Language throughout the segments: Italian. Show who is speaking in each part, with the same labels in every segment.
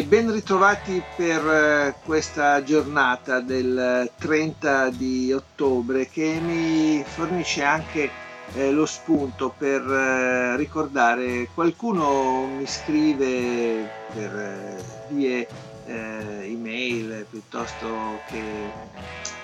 Speaker 1: E ben ritrovati per eh, questa giornata del 30 di ottobre che mi fornisce anche eh, lo spunto per eh, ricordare qualcuno mi scrive per eh, vie eh, email piuttosto che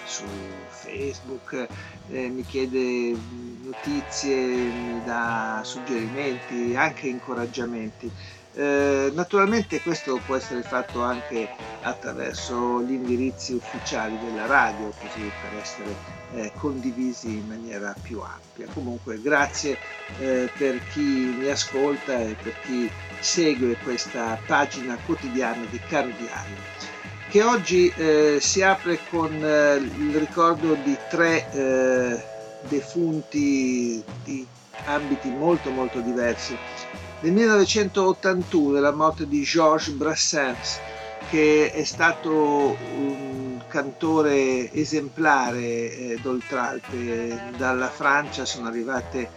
Speaker 1: su Facebook eh, mi chiede notizie, mi dà suggerimenti, anche incoraggiamenti eh, naturalmente questo può essere fatto anche attraverso gli indirizzi ufficiali della radio, così per essere eh, condivisi in maniera più ampia. Comunque grazie eh, per chi mi ascolta e per chi segue questa pagina quotidiana di Caro Diario, che oggi eh, si apre con eh, il ricordo di tre defunti di ambiti molto molto diversi nel 1981 la morte di Georges Brassens, che è stato un cantore esemplare eh, d'Oltralpe. Dalla Francia sono arrivate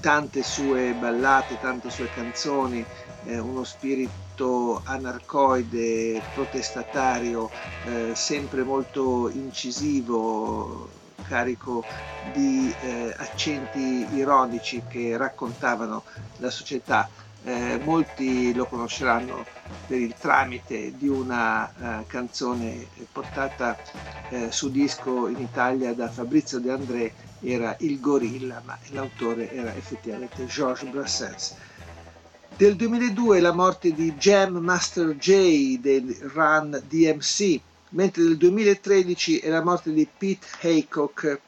Speaker 1: tante sue ballate, tante sue canzoni, eh, uno spirito anarcoide, protestatario, eh, sempre molto incisivo, carico di eh, accenti ironici che raccontavano la società. Eh, molti lo conosceranno per il tramite di una uh, canzone portata eh, su disco in Italia da Fabrizio De André, era Il Gorilla, ma l'autore era effettivamente Georges Brassens. Del 2002 la morte di Jam Master J del Run DMC, mentre nel 2013 è la morte di Pete Haycock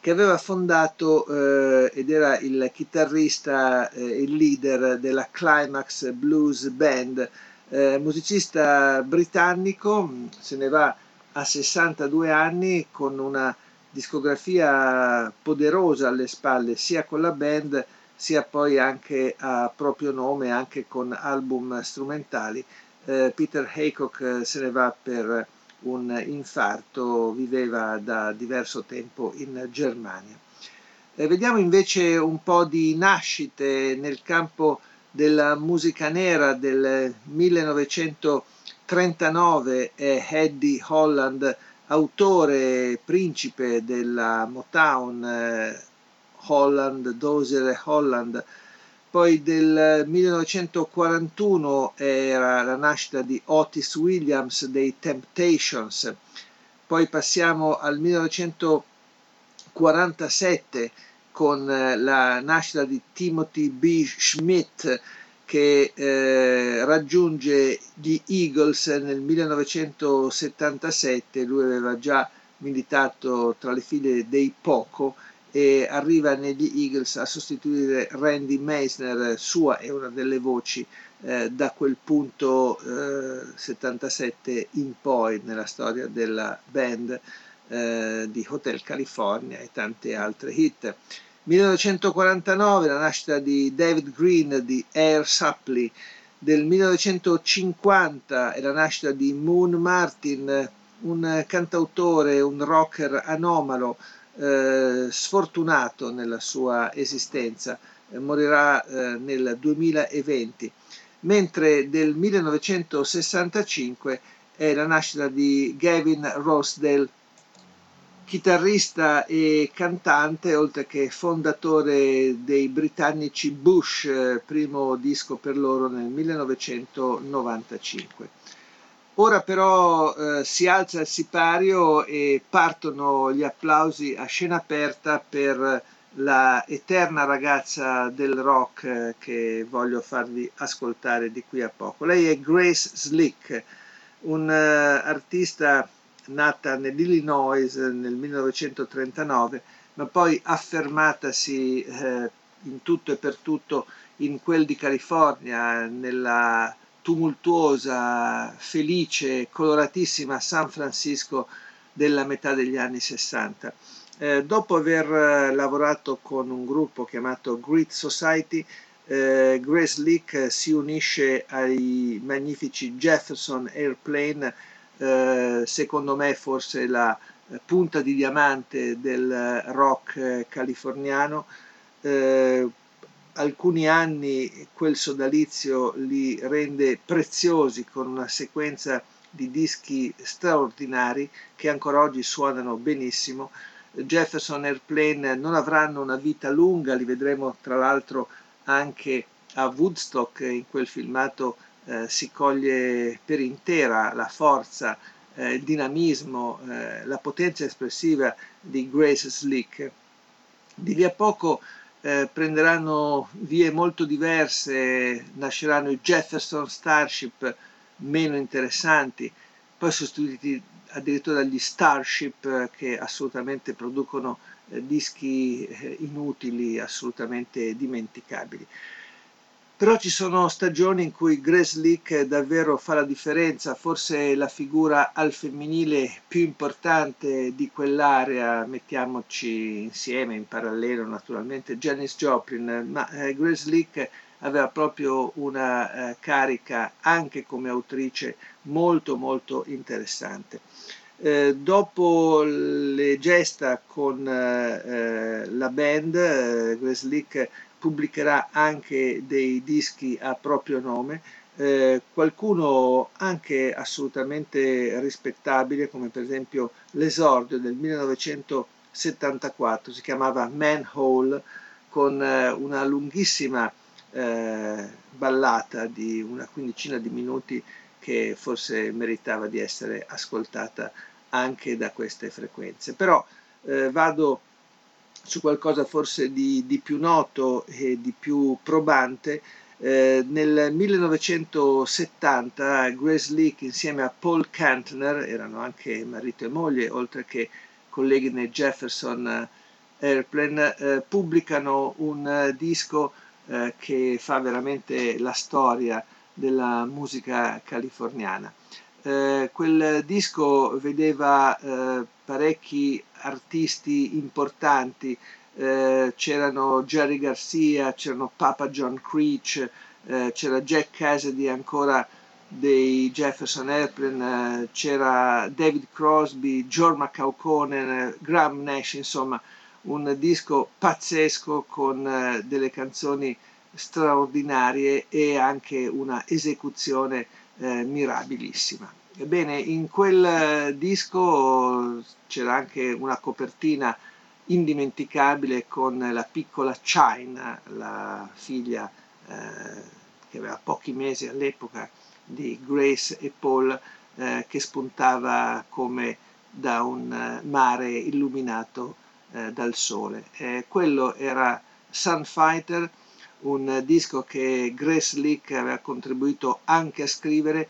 Speaker 1: che aveva fondato eh, ed era il chitarrista e eh, il leader della Climax Blues Band, eh, musicista britannico, se ne va a 62 anni con una discografia poderosa alle spalle sia con la band sia poi anche a proprio nome, anche con album strumentali eh, Peter Haycock eh, se ne va per un infarto, viveva da diverso tempo in Germania. Eh, vediamo invece un po' di nascite nel campo della musica nera del 1939 è Eddie Holland, autore principe della Motown, eh, Holland, Dozier Holland, poi del 1941 era la nascita di Otis Williams dei Temptations, poi passiamo al 1947 con eh, la nascita di Timothy B. Schmidt che eh, raggiunge gli Eagles nel 1977, lui aveva già militato tra le file dei Poco e arriva negli Eagles a sostituire Randy Meisner, sua è una delle voci eh, da quel punto eh, 77 in poi nella storia della band eh, di Hotel California e tante altre hit. 1949 la nascita di David Green di Air Supply, del 1950 è la nascita di Moon Martin, un cantautore, un rocker anomalo, eh, sfortunato nella sua esistenza, eh, morirà eh, nel 2020, mentre del 1965 è la nascita di Gavin Rossdale, chitarrista e cantante, oltre che fondatore dei britannici Bush, primo disco per loro nel 1995. Ora però eh, si alza il sipario e partono gli applausi a scena aperta per la eterna ragazza del rock eh, che voglio farvi ascoltare di qui a poco. Lei è Grace Slick, un uh, artista nata nell'Illinois nel 1939, ma poi affermatasi eh, in tutto e per tutto in quel di California, nella tumultuosa, felice, coloratissima San Francisco della metà degli anni 60. Eh, dopo aver eh, lavorato con un gruppo chiamato Grit Society, eh, Grace Leak si unisce ai magnifici Jefferson Airplane, eh, secondo me forse la punta di diamante del rock californiano. Eh, alcuni anni quel sodalizio li rende preziosi con una sequenza di dischi straordinari che ancora oggi suonano benissimo. Jefferson Airplane non avranno una vita lunga, li vedremo tra l'altro anche a Woodstock, in quel filmato eh, si coglie per intera la forza, eh, il dinamismo, eh, la potenza espressiva di Grace Slick. Di lì a poco eh, prenderanno vie molto diverse, nasceranno i Jefferson Starship meno interessanti, poi sostituiti addirittura dagli Starship eh, che assolutamente producono eh, dischi eh, inutili, assolutamente dimenticabili. Però ci sono stagioni in cui Grace Leak davvero fa la differenza, forse la figura al femminile più importante di quell'area, mettiamoci insieme, in parallelo naturalmente, Janis Joplin, ma eh, Grace Leak aveva proprio una eh, carica anche come autrice molto molto interessante. Eh, dopo le gesta con eh, la band, eh, Grace Leak pubblicherà anche dei dischi a proprio nome, eh, qualcuno anche assolutamente rispettabile, come per esempio l'esordio del 1974, si chiamava Manhole, con eh, una lunghissima eh, ballata di una quindicina di minuti che forse meritava di essere ascoltata anche da queste frequenze. Però eh, vado su qualcosa forse di, di più noto e di più probante, eh, nel 1970 Grace Leak insieme a Paul Kantner, erano anche marito e moglie, oltre che colleghi nei Jefferson Airplane, eh, pubblicano un eh, disco eh, che fa veramente la storia della musica californiana. Eh, quel disco vedeva eh, parecchi artisti importanti, eh, c'erano Jerry Garcia, c'erano Papa John Creech, eh, c'era Jack Cassidy ancora dei Jefferson Airplane, eh, c'era David Crosby, George McCauconen, Graham Nash, insomma un disco pazzesco con delle canzoni straordinarie e anche una esecuzione eh, mirabilissima. Ebbene, in quel eh, disco c'era anche una copertina indimenticabile con la piccola China, la figlia eh, che aveva pochi mesi all'epoca di Grace e Paul, eh, che spuntava come da un eh, mare illuminato eh, dal sole. quello era Sunfighter, un disco che Grace Leak aveva contribuito anche a scrivere,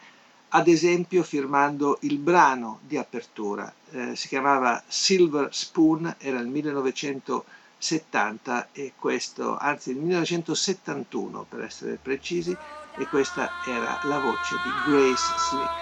Speaker 1: ad esempio firmando il brano di apertura. Eh, si chiamava Silver Spoon, era il 1970 e questo, anzi il 1971 per essere precisi, e questa era la voce di Grace Slick.